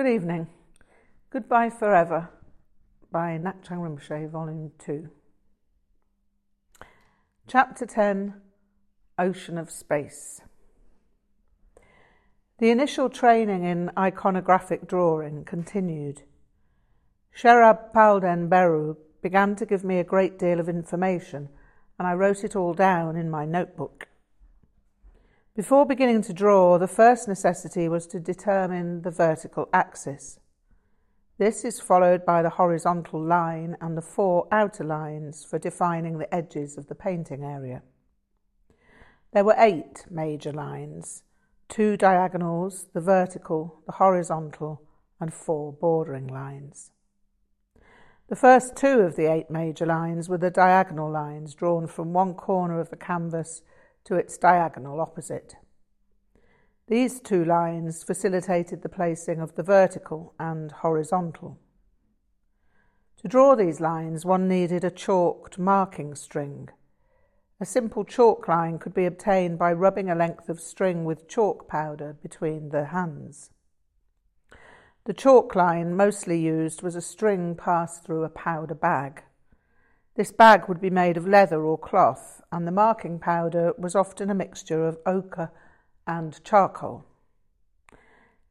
Good evening. Goodbye Forever by Ngak'chang Rinpoche, Volume 2. Chapter 10 Ocean of Space. The initial training in iconographic drawing continued. Sherab Palden Beru began to give me a great deal of information, and I wrote it all down in my notebook. Before beginning to draw, the first necessity was to determine the vertical axis. This is followed by the horizontal line and the four outer lines for defining the edges of the painting area. There were eight major lines two diagonals, the vertical, the horizontal, and four bordering lines. The first two of the eight major lines were the diagonal lines drawn from one corner of the canvas to its diagonal opposite. These two lines facilitated the placing of the vertical and horizontal. To draw these lines, one needed a chalked marking string. A simple chalk line could be obtained by rubbing a length of string with chalk powder between the hands. The chalk line mostly used was a string passed through a powder bag. This bag would be made of leather or cloth, and the marking powder was often a mixture of ochre and charcoal.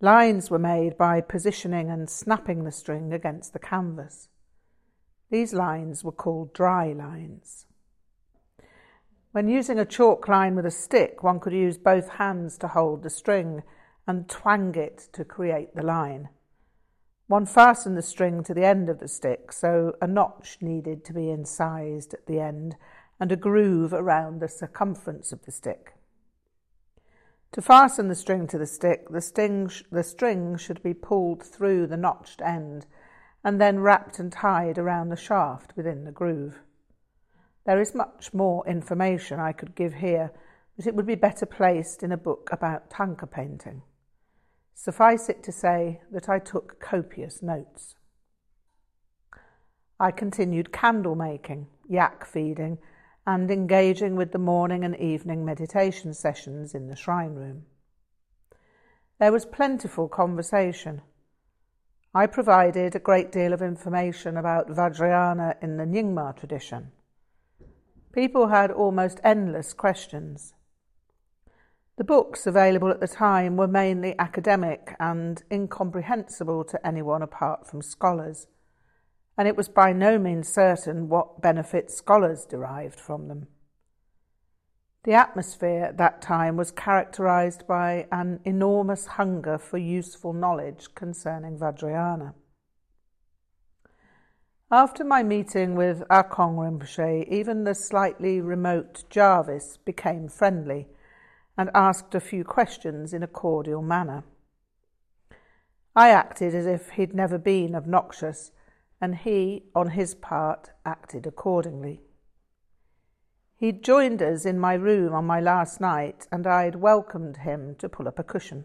Lines were made by positioning and snapping the string against the canvas. These lines were called dry lines. When using a chalk line with a stick, one could use both hands to hold the string and twang it to create the line. One fastened the string to the end of the stick, so a notch needed to be incised at the end and a groove around the circumference of the stick. To fasten the string to the stick, the, sting, the string should be pulled through the notched end and then wrapped and tied around the shaft within the groove. There is much more information I could give here, but it would be better placed in a book about tanka painting. Suffice it to say that I took copious notes. I continued candle making, yak feeding, and engaging with the morning and evening meditation sessions in the shrine room. There was plentiful conversation. I provided a great deal of information about Vajrayana in the Nyingma tradition. People had almost endless questions. The books available at the time were mainly academic and incomprehensible to anyone apart from scholars, and it was by no means certain what benefit scholars derived from them. The atmosphere at that time was characterized by an enormous hunger for useful knowledge concerning Vajrayana. After my meeting with Akong Rinpoche, even the slightly remote Jarvis became friendly and asked a few questions in a cordial manner. I acted as if he'd never been obnoxious, and he, on his part, acted accordingly. He'd joined us in my room on my last night, and I'd welcomed him to pull up a cushion.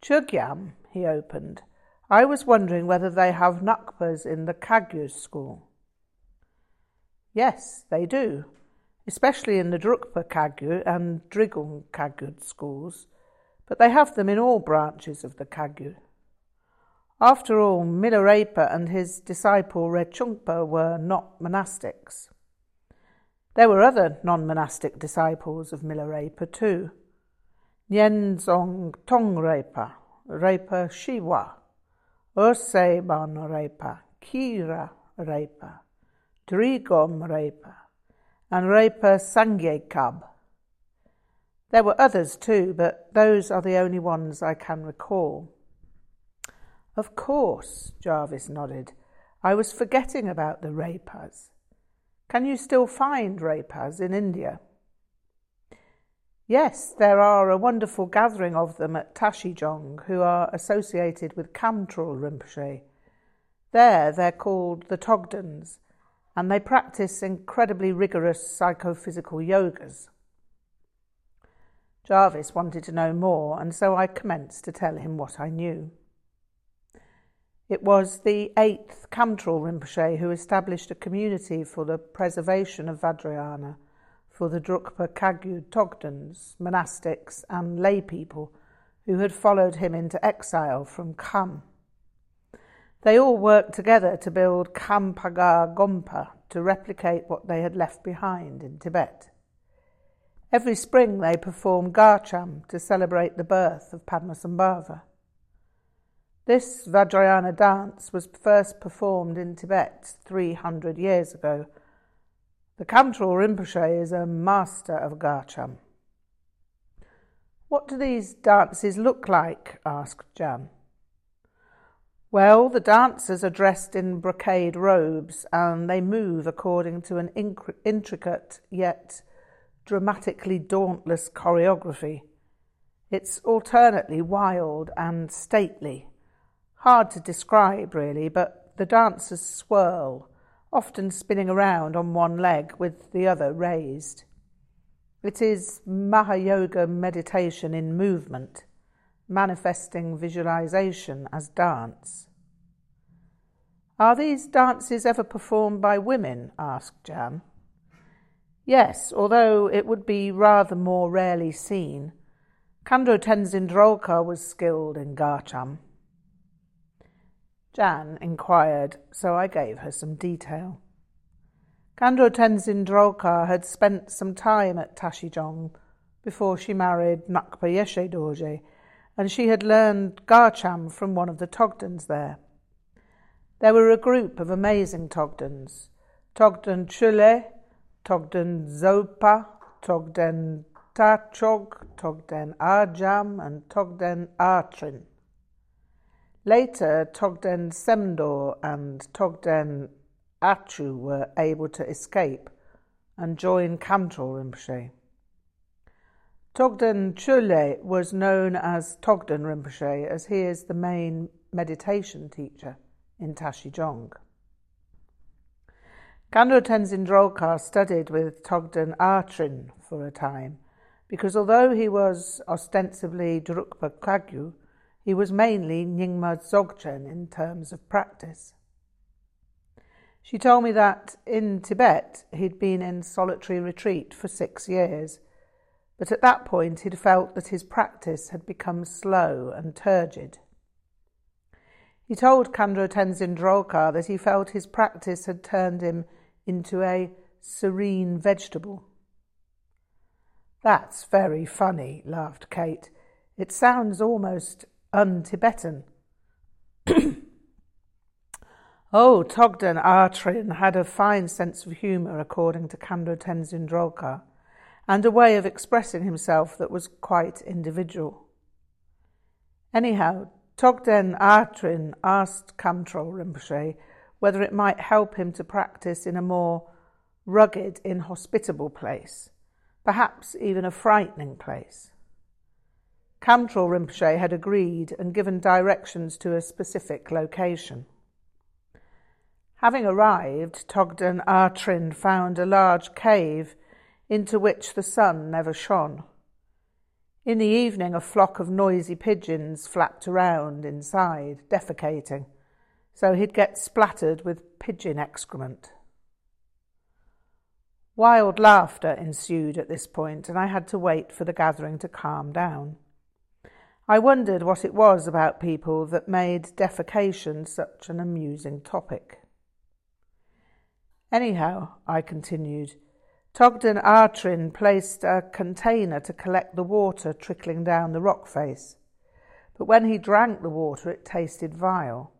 Chögyam, he opened. I was wondering whether they have Ngakpas in the Kagyu school. Yes, they do, especially in the Drukpa Kagyu and Drigung Kagyu schools, but they have them in all branches of the Kagyu. After all, Milarepa and his disciple Rechungpa were not monastics. There were other non monastic disciples of Milarepa too. Nyenzong Tongrepa, Repa Shiwa, Urse Repa, Kira Repa, Drigom Repa, and Repa Sangyekab. There were others too, but those are the only ones I can recall. Of course, Jarvis nodded. I was forgetting about the Repas. Can you still find Repas in India? Yes, there are a wonderful gathering of them at Tashijong who are associated with Kamtrul Rinpoche. There they're called the Togdens, and they practice incredibly rigorous psychophysical yogas. Jarvis wanted to know more, and so I commenced to tell him what I knew. It was the eighth Kamtrul Rinpoche who established a community for the preservation of Vajrayana for the Drukpa Kagyu Togdens, monastics, and lay people who had followed him into exile from Kham. They all worked together to build Khampagar Gompa to replicate what they had left behind in Tibet. Every spring they perform Garcham to celebrate the birth of Padmasambhava. This Vajrayana dance was first performed in Tibet 300 years ago. The Kamtrul Rinpoche is a master of Garcham. What do these dances look like? asked Jan. Well, the dancers are dressed in brocade robes and they move according to an intricate yet dramatically dauntless choreography. It's alternately wild and stately. Hard to describe, really, but the dancers swirl, often spinning around on one leg with the other raised. It is Mahayoga meditation in movement manifesting visualization as dance. Are these dances ever performed by women? asked Jan. Yes, although it would be rather more rarely seen. Khandro Tenzin Drolkar was skilled in Garcham. Jan inquired, so I gave her some detail. Khandro Tenzin Drolkar had spent some time at Tashijong before she married Ngakpa Yeshe Dorje and she had learned Garcham from one of the Togdens there. There were a group of amazing Togdens Togden Chule, Togden Zopa, Togden Tachog, Togden Arjam, and Togden Artrin. Later, Togden Semdor and Togden Achu were able to escape and join Kamtrul Rinpoche. Togden Chule was known as Togden Rinpoche as he is the main meditation teacher in Tashijong. Khandro Tenzin Drolkar studied with Togden Artrin for a time because although he was ostensibly Drukpa Kagyu, he was mainly Nyingma Dzogchen in terms of practice. She told me that in Tibet he'd been in solitary retreat for six years but at that point he'd felt that his practice had become slow and turgid. He told Khandro Tenzin Drolkar that he felt his practice had turned him into a serene vegetable. That's very funny, laughed Kate. It sounds almost un Tibetan. oh, Togden Artrin had a fine sense of humour, according to Khandro Tenzin Drolkar and a way of expressing himself that was quite individual. Anyhow, Togden Artrin asked Kamtrul Rinpoche whether it might help him to practice in a more rugged, inhospitable place, perhaps even a frightening place. Kamtrul Rinpoche had agreed and given directions to a specific location. Having arrived, Togden Artrin found a large cave into which the sun never shone. In the evening, a flock of noisy pigeons flapped around inside, defecating, so he'd get splattered with pigeon excrement. Wild laughter ensued at this point, and I had to wait for the gathering to calm down. I wondered what it was about people that made defecation such an amusing topic. Anyhow, I continued, Togden Artrin placed a container to collect the water trickling down the rock face, but when he drank the water, it tasted vile.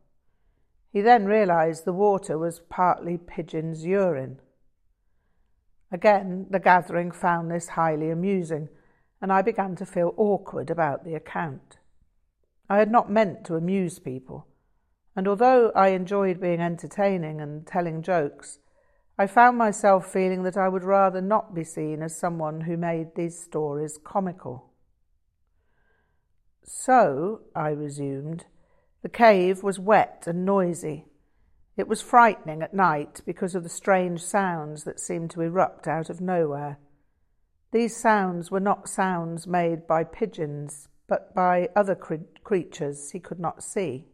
He then realized the water was partly pigeon's urine. Again, the gathering found this highly amusing, and I began to feel awkward about the account. I had not meant to amuse people, and although I enjoyed being entertaining and telling jokes, I found myself feeling that I would rather not be seen as someone who made these stories comical. So, I resumed, the cave was wet and noisy. It was frightening at night because of the strange sounds that seemed to erupt out of nowhere. These sounds were not sounds made by pigeons, but by other cre- creatures he could not see.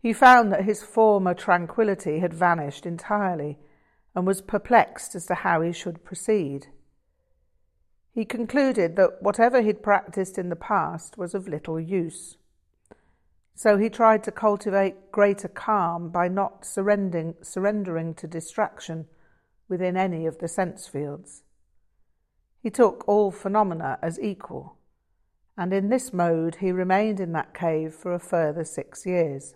He found that his former tranquillity had vanished entirely and was perplexed as to how he should proceed. He concluded that whatever he'd practiced in the past was of little use. So he tried to cultivate greater calm by not surrendering, surrendering to distraction within any of the sense fields. He took all phenomena as equal, and in this mode he remained in that cave for a further six years.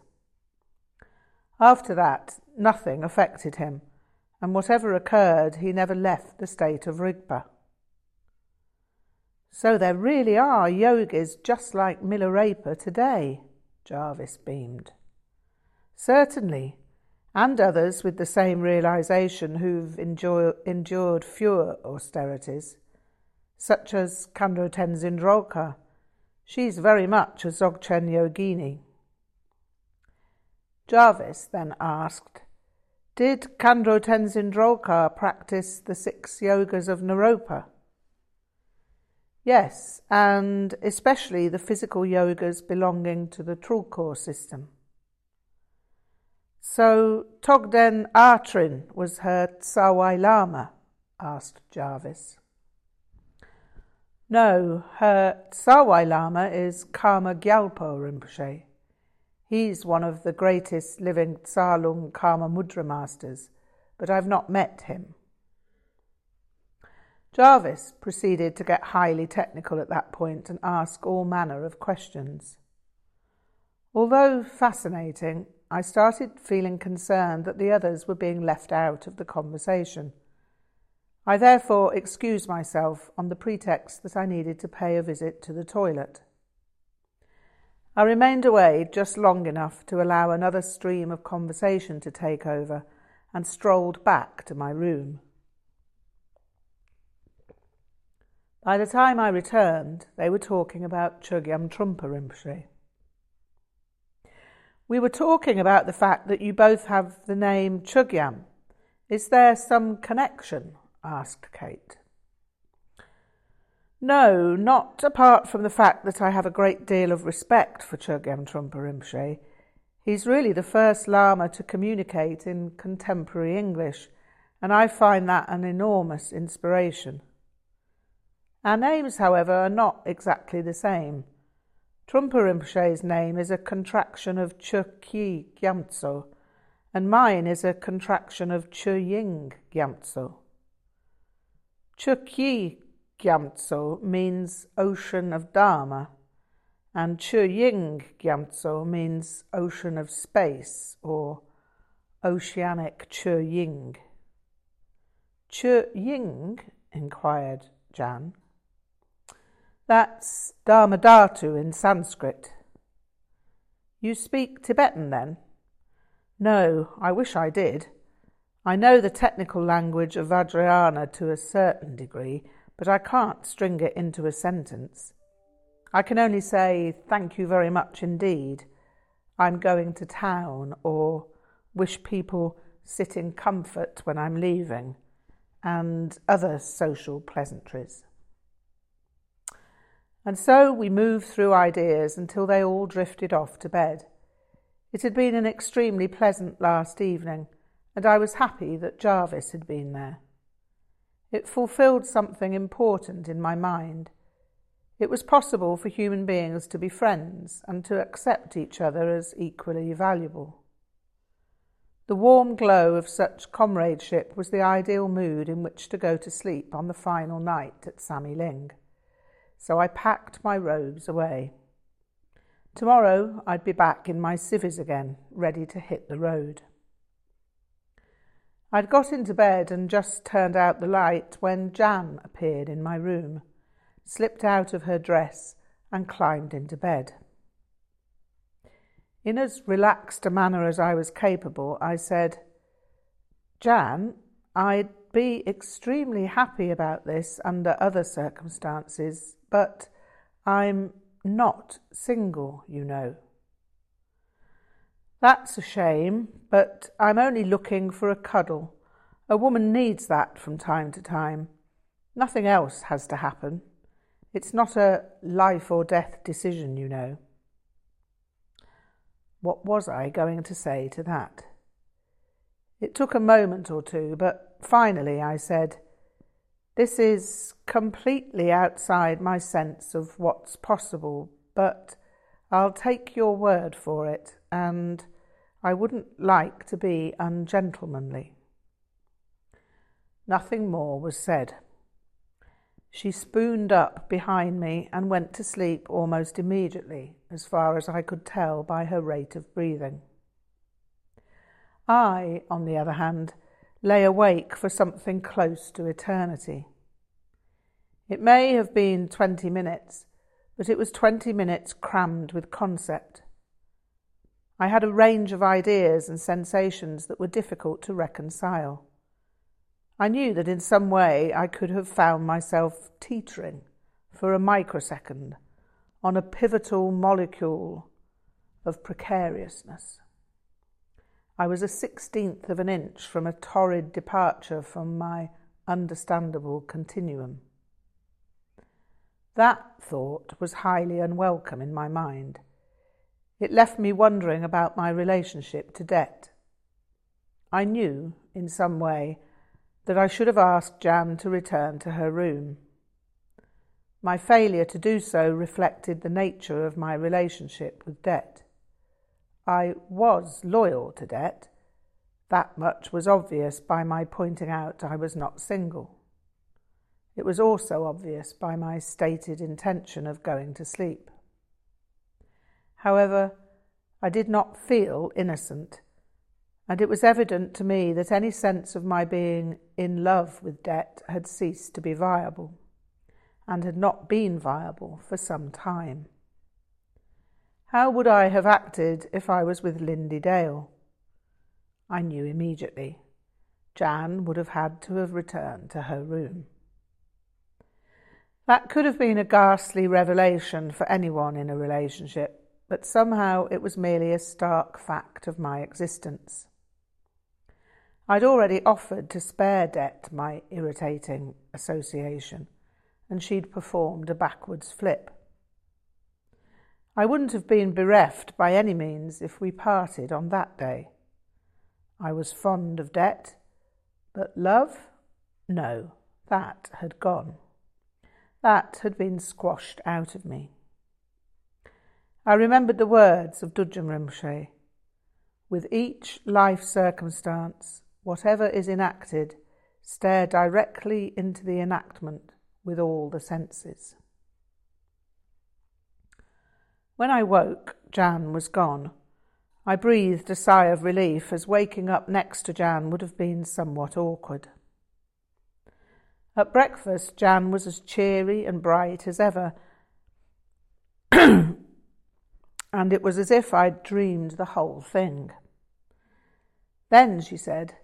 After that, nothing affected him, and whatever occurred, he never left the state of Rigpa. So there really are yogis just like Milarepa today, Jarvis beamed. Certainly, and others with the same realization who've enjoy, endured fewer austerities, such as Khandro Tenzin Drolkar. She's very much a Dzogchen yogini. Jarvis then asked, Did Khandro Tenzin Drolkar practice the six yogas of Naropa? Yes, and especially the physical yogas belonging to the Trulkhor system. So Togden Artrin was her Tsawai Lama? asked Jarvis. No, her Tsawai Lama is Karma Gyalpo Rinpoche. He's one of the greatest living Tsalung Karma Mudra masters, but I've not met him. Jarvis proceeded to get highly technical at that point and ask all manner of questions. Although fascinating, I started feeling concerned that the others were being left out of the conversation. I therefore excused myself on the pretext that I needed to pay a visit to the toilet. I remained away just long enough to allow another stream of conversation to take over and strolled back to my room. By the time I returned, they were talking about Chogyam Trungpa Rinpoche. We were talking about the fact that you both have the name Chogyam. Is there some connection? asked Kate. No, not apart from the fact that I have a great deal of respect for Chogyam Trungpa Rinpoche. He's really the first Lama to communicate in contemporary English, and I find that an enormous inspiration. Our names, however, are not exactly the same. Trungpa Rinpoche's name is a contraction of Chukyi Gyamtso, and mine is a contraction of Chuying Gyamtso. Chukyi Gyamtso means ocean of Dharma, and Chuying Gyamtso means ocean of space or oceanic Chuying. Chuying? inquired Jan. That's Dharmadhatu in Sanskrit. You speak Tibetan then? No, I wish I did. I know the technical language of Vajrayana to a certain degree, but I can't string it into a sentence. I can only say, thank you very much indeed. I'm going to town, or wish people sit in comfort when I'm leaving, and other social pleasantries. And so we moved through ideas until they all drifted off to bed. It had been an extremely pleasant last evening, and I was happy that Jarvis had been there. It fulfilled something important in my mind. It was possible for human beings to be friends and to accept each other as equally valuable. The warm glow of such comradeship was the ideal mood in which to go to sleep on the final night at Samye Ling so I packed my robes away. Tomorrow I'd be back in my civvies again, ready to hit the road. I'd got into bed and just turned out the light when Jan appeared in my room, slipped out of her dress, and climbed into bed. In as relaxed a manner as I was capable, I said, Jan, I'd be extremely happy about this under other circumstances, but I'm not single, you know. That's a shame, but I'm only looking for a cuddle. A woman needs that from time to time. Nothing else has to happen. It's not a life or death decision, you know. What was I going to say to that? It took a moment or two, but finally I said, This is completely outside my sense of what's possible, but I'll take your word for it, and I wouldn't like to be ungentlemanly. Nothing more was said. She spooned up behind me and went to sleep almost immediately, as far as I could tell by her rate of breathing. I, on the other hand, lay awake for something close to eternity. It may have been twenty minutes, but it was twenty minutes crammed with concept. I had a range of ideas and sensations that were difficult to reconcile. I knew that in some way I could have found myself teetering for a microsecond on a pivotal molecule of precariousness. I was a sixteenth of an inch from a torrid departure from my understandable continuum. That thought was highly unwelcome in my mind. It left me wondering about my relationship to debt. I knew, in some way, that I should have asked Jan to return to her room. My failure to do so reflected the nature of my relationship with debt. I was loyal to debt. That much was obvious by my pointing out I was not single. It was also obvious by my stated intention of going to sleep. However, I did not feel innocent and it was evident to me that any sense of my being in love with debt had ceased to be viable, and had not been viable for some time. How would I have acted if I was with Lindy Dale? I knew immediately. Jan would have had to have returned to her room. That could have been a ghastly revelation for anyone in a relationship, but somehow it was merely a stark fact of my existence. I'd already offered to spare debt my irritating association, and she'd performed a backwards flip. I wouldn't have been bereft by any means if we parted on that day. I was fond of debt, but love? No, that had gone. That had been squashed out of me. I remembered the words of Düd'jom Rinpoche. With each life circumstance, whatever is enacted, stare directly into the enactment with all the senses. When I woke, Jan was gone. I breathed a sigh of relief, as waking up next to Jan would have been somewhat awkward. At breakfast, Jan was as cheery and bright as ever, and it was as if I'd dreamed the whole thing. Then she said,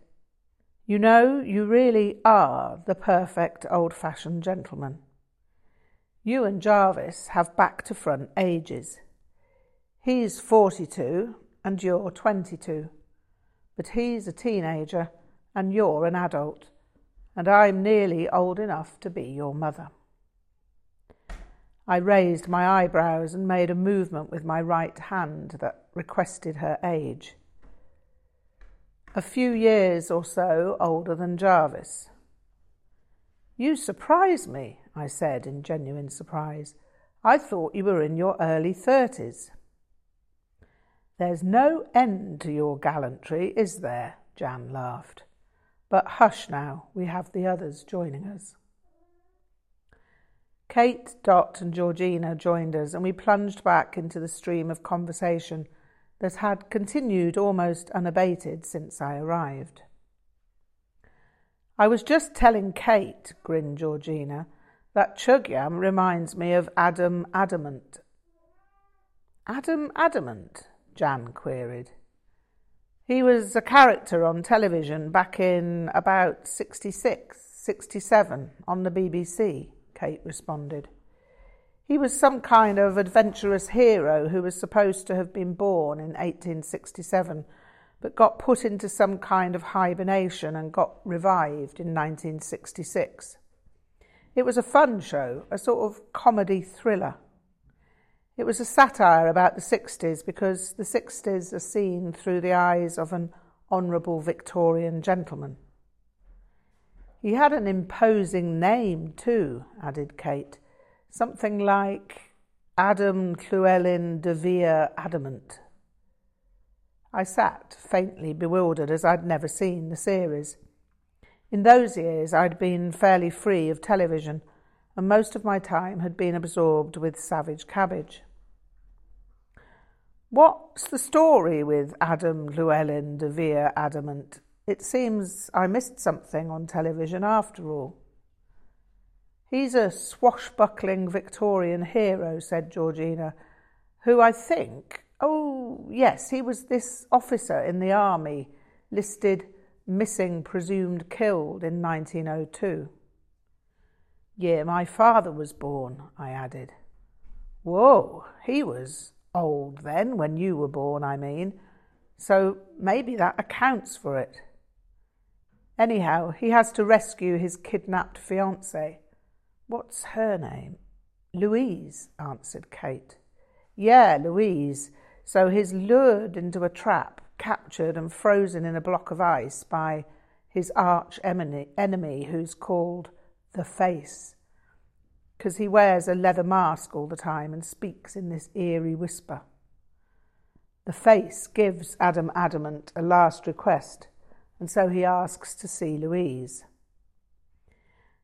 you know, you really are the perfect old fashioned gentleman. You and Jarvis have back to front ages. He's 42 and you're 22, but he's a teenager and you're an adult, and I'm nearly old enough to be your mother. I raised my eyebrows and made a movement with my right hand that requested her age a few years or so older than Jarvis. You surprise me, I said in genuine surprise. I thought you were in your early thirties. There's no end to your gallantry, is there? Jan laughed. But hush now, we have the others joining us. Kate, Dot, and Georgina joined us, and we plunged back into the stream of conversation that had continued almost unabated since I arrived. I was just telling Kate, grinned Georgina, that Chögyam reminds me of Adam Adamant. Adam Adamant? Jan queried. He was a character on television back in about 66, 67 on the BBC, Kate responded. He was some kind of adventurous hero who was supposed to have been born in 1867, but got put into some kind of hibernation and got revived in 1966. It was a fun show, a sort of comedy thriller. It was a satire about the 60s because the 60s are seen through the eyes of an honourable Victorian gentleman. He had an imposing name, too, added Kate. Something like Adam Llewellyn de Vere Adamant. I sat, faintly bewildered, as I'd never seen the series. In those years, I'd been fairly free of television, and most of my time had been absorbed with Savage Cabbage. What's the story with Adam Llewellyn de Vere Adamant? It seems I missed something on television after all. He's a swashbuckling Victorian hero, said Georgina, who I think, oh, yes, he was this officer in the army listed missing, presumed killed in 1902. Year my father was born, I added. Whoa, he was old then, when you were born, I mean, so maybe that accounts for it. Anyhow, he has to rescue his kidnapped fiancée. What's her name? Louise, answered Kate. Yeah, Louise. So he's lured into a trap, captured and frozen in a block of ice by his arch enemy, who's called the Face because he wears a leather mask all the time and speaks in this eerie whisper. The face gives Adam Adamant a last request, and so he asks to see Louise.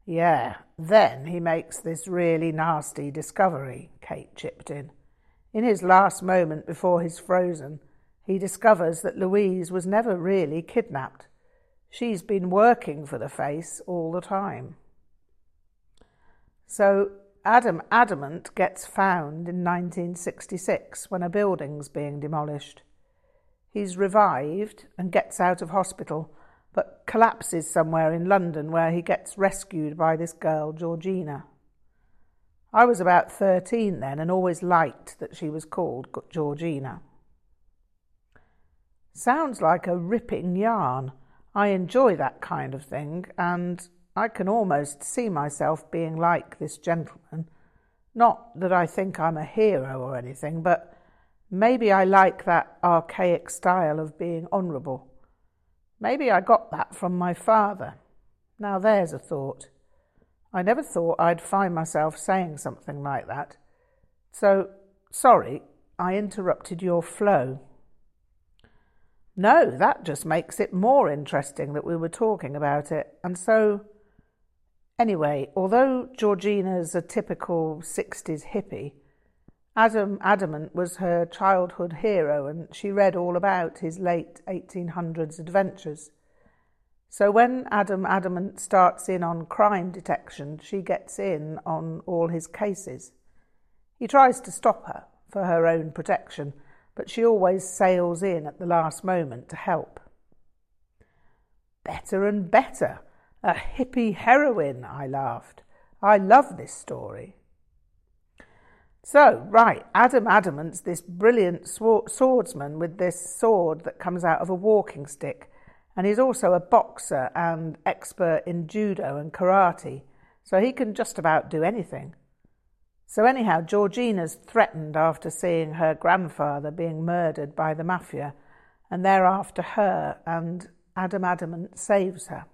Yeah, then he makes this really nasty discovery, Kate chipped in. In his last moment before he's frozen, he discovers that Louise was never really kidnapped. She's been working for the face all the time. So Adam Adamant gets found in 1966 when a building's being demolished. He's revived and gets out of hospital, but collapses somewhere in London where he gets rescued by this girl, Georgina. I was about 13 then and always liked that she was called Georgina. Sounds like a ripping yarn. I enjoy that kind of thing, and I can almost see myself being like this gentleman. Not that I think I'm a hero or anything, but maybe I like that archaic style of being honourable. Maybe I got that from my father. Now there's a thought. I never thought I'd find myself saying something like that. So, sorry, I interrupted your flow. No, that just makes it more interesting that we were talking about it. And so, Anyway, although Georgina's a typical 60s hippie, Adam Adamant was her childhood hero and she read all about his late 1800s adventures. So when Adam Adamant starts in on crime detection, she gets in on all his cases. He tries to stop her for her own protection, but she always sails in at the last moment to help. Better and better, a hippie heroine, I laughed. I love this story. So, right, Adam Adamant's this brilliant swordsman with this sword that comes out of a walking stick, and he's also a boxer and expert in judo and karate, so he can just about do anything. So, anyhow, Georgina's threatened after seeing her grandfather being murdered by the mafia, and they're after her, and Adam Adamant saves her.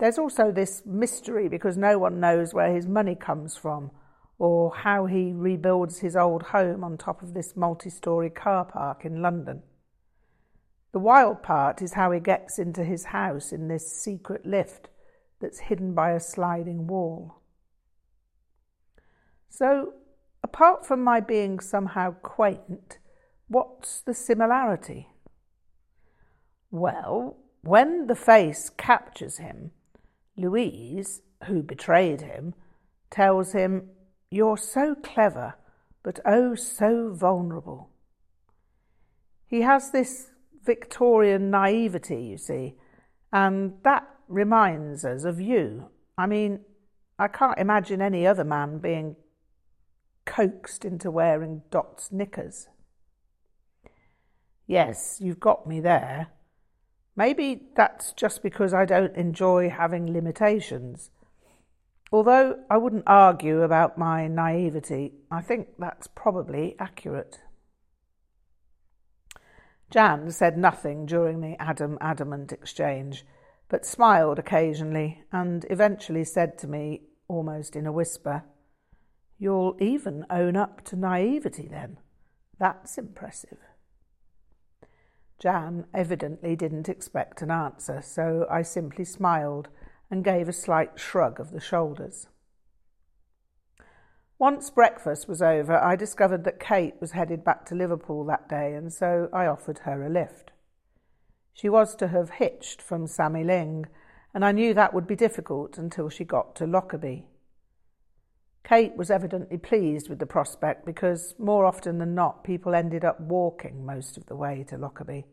There's also this mystery because no one knows where his money comes from or how he rebuilds his old home on top of this multi story car park in London. The wild part is how he gets into his house in this secret lift that's hidden by a sliding wall. So, apart from my being somehow quaint, what's the similarity? Well, when the face captures him, Louise, who betrayed him, tells him, You're so clever, but oh so vulnerable. He has this Victorian naivety, you see, and that reminds us of you. I mean, I can't imagine any other man being coaxed into wearing Dot's knickers. Yes, you've got me there. Maybe that's just because I don't enjoy having limitations. Although I wouldn't argue about my naivety, I think that's probably accurate. Jan said nothing during the Adam Adamant exchange, but smiled occasionally and eventually said to me, almost in a whisper, You'll even own up to naivety then. That's impressive. Jan evidently didn't expect an answer, so I simply smiled and gave a slight shrug of the shoulders. Once breakfast was over, I discovered that Kate was headed back to Liverpool that day, and so I offered her a lift. She was to have hitched from Samye Ling, and I knew that would be difficult until she got to Lockerbie. Kate was evidently pleased with the prospect because, more often than not, people ended up walking most of the way to Lockerbie.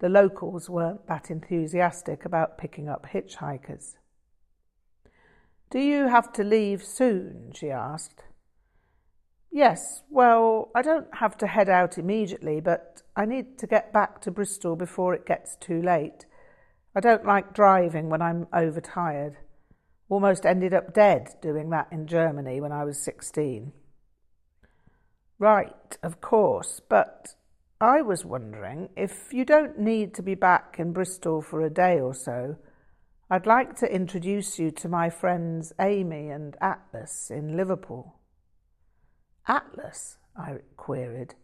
The locals weren't that enthusiastic about picking up hitchhikers. Do you have to leave soon? she asked. Yes, well, I don't have to head out immediately, but I need to get back to Bristol before it gets too late. I don't like driving when I'm overtired. Almost ended up dead doing that in Germany when I was 16. Right, of course, but I was wondering if you don't need to be back in Bristol for a day or so, I'd like to introduce you to my friends Amy and Atlas in Liverpool. Atlas? I queried,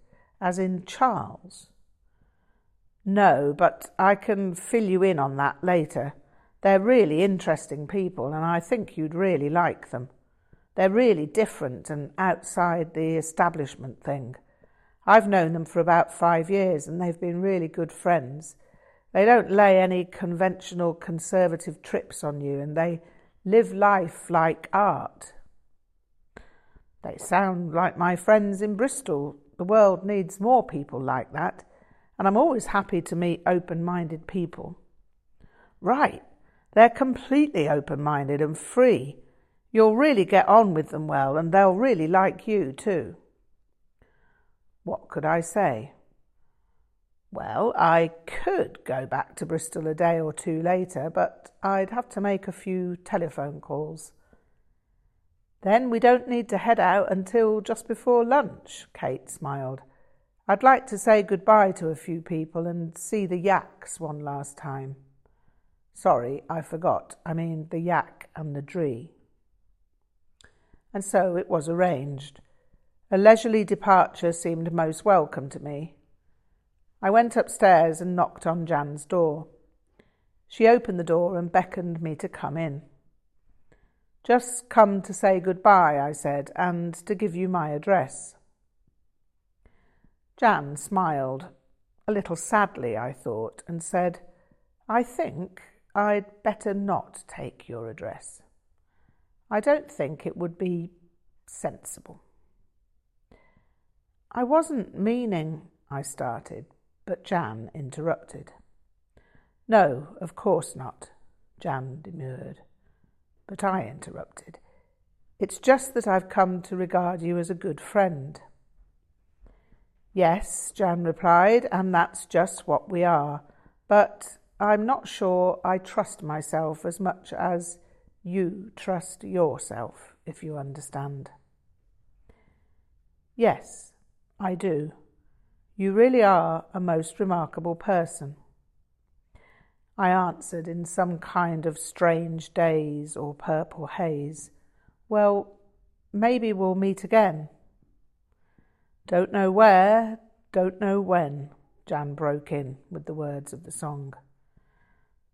as in Charles. No, but I can fill you in on that later. They're really interesting people, and I think you'd really like them. They're really different and outside the establishment thing. I've known them for about five years, and they've been really good friends. They don't lay any conventional conservative trips on you, and they live life like art. They sound like my friends in Bristol. The world needs more people like that, and I'm always happy to meet open minded people. Right, they're completely open minded and free. You'll really get on with them well, and they'll really like you too. What could I say? Well, I could go back to Bristol a day or two later, but I'd have to make a few telephone calls. Then we don't need to head out until just before lunch, Kate smiled. I'd like to say goodbye to a few people and see the yaks one last time. Sorry, I forgot. I mean the yak and the dree. And so it was arranged. A leisurely departure seemed most welcome to me. I went upstairs and knocked on Jan's door. She opened the door and beckoned me to come in. Just come to say goodbye, I said, and to give you my address. Jan smiled, a little sadly, I thought, and said, I think I'd better not take your address. I don't think it would be sensible. I wasn't meaning, I started, but Jan interrupted. No, of course not, Jan demurred. But I interrupted. It's just that I've come to regard you as a good friend. Yes, Jan replied, and that's just what we are. But I'm not sure I trust myself as much as you trust yourself, if you understand. Yes, I do. You really are a most remarkable person. I answered in some kind of strange daze or purple haze. Well, maybe we'll meet again. Don't know where, don't know when, Jan broke in with the words of the song.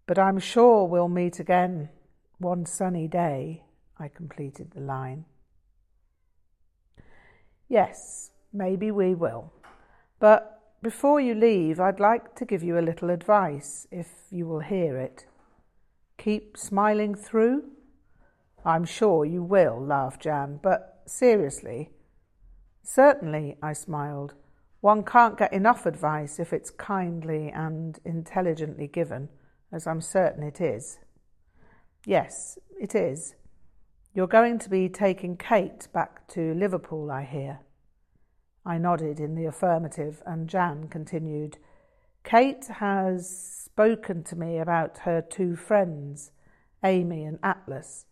But I'm sure we'll meet again one sunny day, I completed the line. Yes, maybe we will. But before you leave, I'd like to give you a little advice, if you will hear it. Keep smiling through? I'm sure you will, laughed Jan, but seriously. Certainly, I smiled. One can't get enough advice if it's kindly and intelligently given as I'm certain it is. Yes, it is. You're going to be taking Kate back to Liverpool, I hear. I nodded in the affirmative, and Jan continued, Kate has spoken to me about her two friends, Amy and Atlas.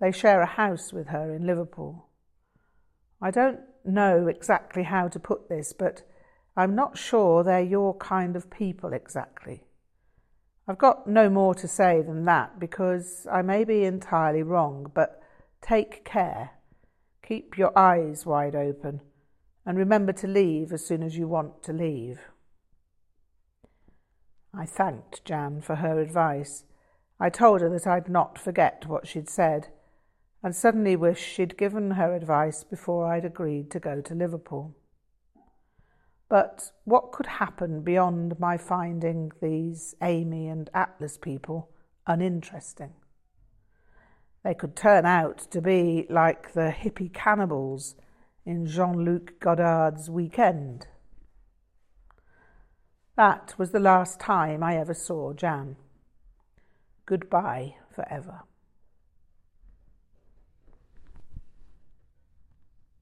They share a house with her in Liverpool. I don't know exactly how to put this, but I'm not sure they're your kind of people exactly. I've got no more to say than that because I may be entirely wrong, but take care. Keep your eyes wide open and remember to leave as soon as you want to leave. I thanked Jan for her advice. I told her that I'd not forget what she'd said, and suddenly wished she'd given her advice before I'd agreed to go to Liverpool. But what could happen beyond my finding these Amy and Atlas people uninteresting? They could turn out to be like the hippie cannibals in Jean Luc Godard's Weekend. That was the last time I ever saw Jan. Goodbye forever.